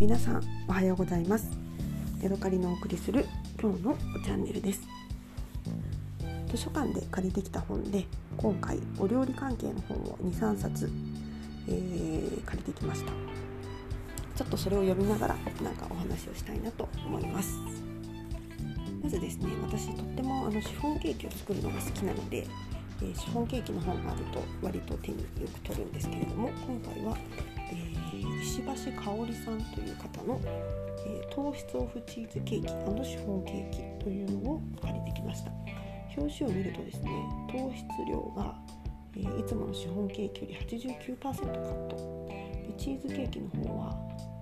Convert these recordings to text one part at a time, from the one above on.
皆さんおはようございます。ヤドカリのお送りする今日のチャンネルです。図書館で借りてきた本で今回お料理関係の本を23冊、えー、借りてきました。ちょっとそれを読みながらなんかお話をしたいなと思います。まずですね私とってもあのシフォンケーキを作るのが好きなので、えー、シフォンケーキの本があると割と手によく取るんですけれども今回は石橋香織さんという方の、えー、糖質オフチーズケーキシフォンケーキというのを借りてきました。表紙を見るとですね糖質量が、えー、いつものシフォンケーキより89%カット。でチーズケーキの方は、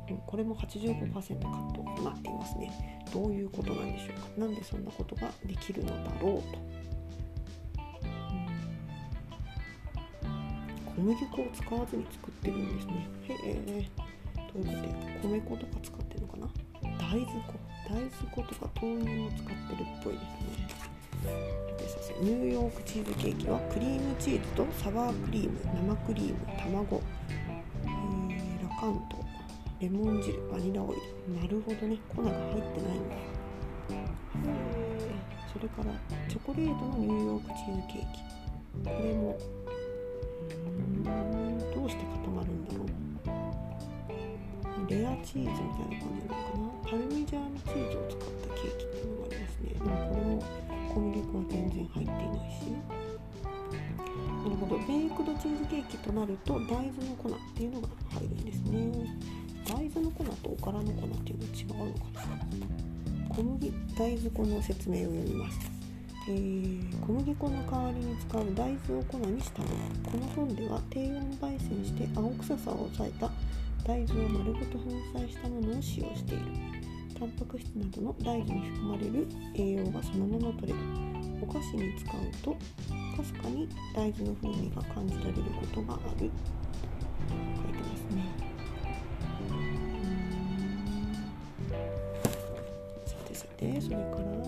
うん、これも85%カットとなっていますね。どういうことなんでしょうか。なんでそんなことができるのだろうと。小麦粉を使わずに作ってるんですね。へえ。ということで米粉とか使ってるのかな？大豆粉。大豆粉とか豆乳を使ってるっぽいですね。でニューヨークチーズケーキはクリームチーズとサワークリーム生クリーム卵、えー、ラカントレモン汁バニラオイル。なるほどね。粉が入ってないんだ。それからチョコレートのニューヨークチーズケーキ。これも。どうして固まるんだろう？レアチーズみたいな感じなのかな？パルミジャーノチーズを使ったケーキっていうのがありますね。でもこれも小麦粉は全然入っていないし。なるほど。ベイクドチーズケーキとなると大豆の粉っていうのが入るんですね。大豆の粉とおからの粉っていうのは違うのかな？小麦大豆粉の説明を読みます。えー、小麦粉の代わりに使う大豆を粉にしたものこの本では低温焙煎して青臭さを抑えた大豆を丸ごと粉砕したものを使用している。タンパク質などの大豆に含まれる栄養がそのまま取れる。お菓子に使うとかすかに大豆の風味が感じられることがある。書いてますね。さてさてそれから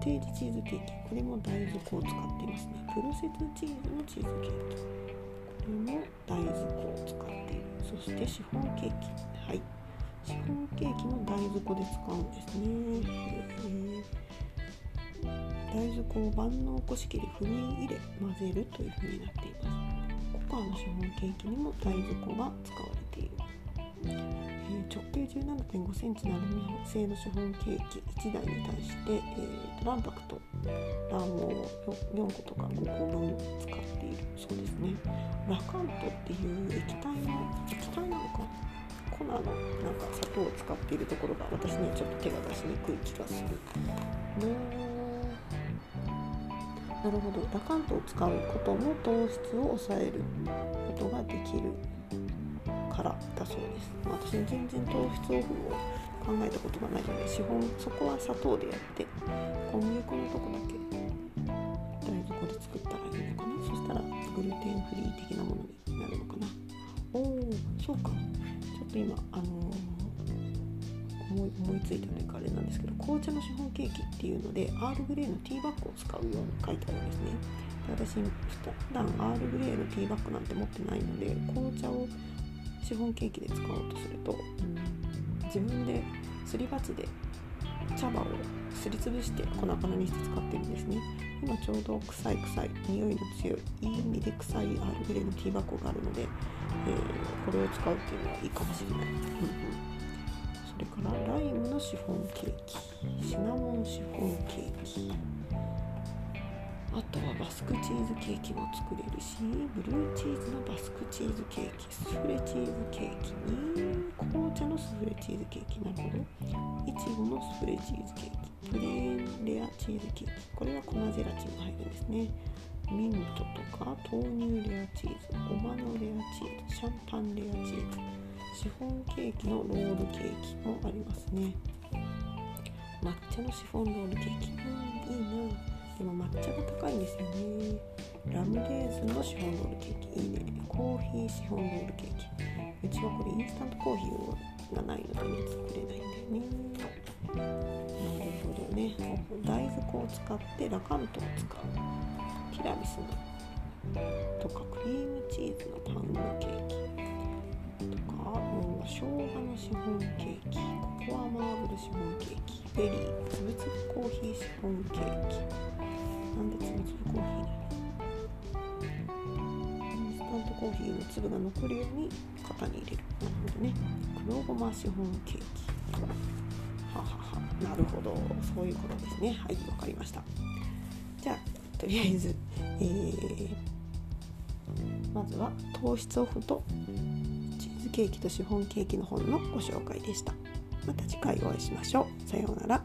テージチーズケーキ。これも大豆粉を使っていますね。プロセスチーズのチーズケーキ。これも大豆粉を使っているそしてシフォンケーキ。はい。シフォンケーキも大豆粉で使うんですね、えー、大豆粉を万能こし器で踏み入れ混ぜるという風になっています。ココアのシフォンケーキにも大豆粉が使われている。直径17.5センチのアルミ製のシフォンケーキ1台に対して、えー、卵白と卵黄を 4, 個とか5個分使っている。そうですね。ラカントっていう液体の液体なのか粉のなんか砂糖を使っているところが私にはちょっと手が出しにくい気がする。なるほど。ラカントを使うことも糖質を抑えることができる。からだそうです、まあ、私全然糖質オフを考えたことがないので資本そこは砂糖でやって小麦粉のとこだけ大豆粉で作ったらいいのかな。そしたらグルテンフリー的なものになるのかな。おおそうか。ちょっと今あのー、思い思いついたというかあれなんですけど紅茶のシフォンケーキっていうのでアールグレーのティーバッグを使うように書いてあるんですね。で私普段アールグレーのティーバッグなんて持ってないので紅茶をシフォンケーキで使おうとすると自分ですり鉢で茶葉をすりつぶして粉々にして使ってるんですね。今ちょうど臭い臭い匂いの強いいい意味で臭いアールグレーのティーバッグがあるので、えー、これを使うっていうのはいいかもしれない、うんうん、それからライムのシフォンケーキシナモンシフォンケーキ。あとはバスクチーズケーキも作れるしブルーチーズのバスクチーズケーキスフレチーズケーキ。に紅茶のスフレチーズケーキ。なるほどいちごのスフレチーズ。ケーキプレーンレアチーズ。ケーキこれは粉ゼラチンが入るんですねミントとか豆乳レアチーズ。ごまのレアチーズ。シャンパンレアチーズ。シフォンケーキのロールケーキもありますね抹茶のシフォンロールケーキうんいいなでも抹茶が高いんですよね。ラムレーズンのシフォンロールケーキ。いいね。コーヒーシフォンロールケーキ。うちはこれインスタントコーヒーがないのでね作れないんだよね。なるほどね。大豆粉を使ってラカントを使う。ティラミスのとかクリームチーズのパウンドケーキ。とかもう生姜のシフォンケーキ。ココアマーブルシフォンケーキ。ベリーつぶつぶコーヒーシフォンケーキ。ーヒーの粒が残るように型に入れるなるほど。ね黒ごまシフォンケーキはははなるほどそういうことですね。はい。わかりました。じゃあとりあえず、えー、まずは糖質オフとチーズケーキとシフォンケーキの本のご紹介でした。また次回お会いしましょう。さようなら。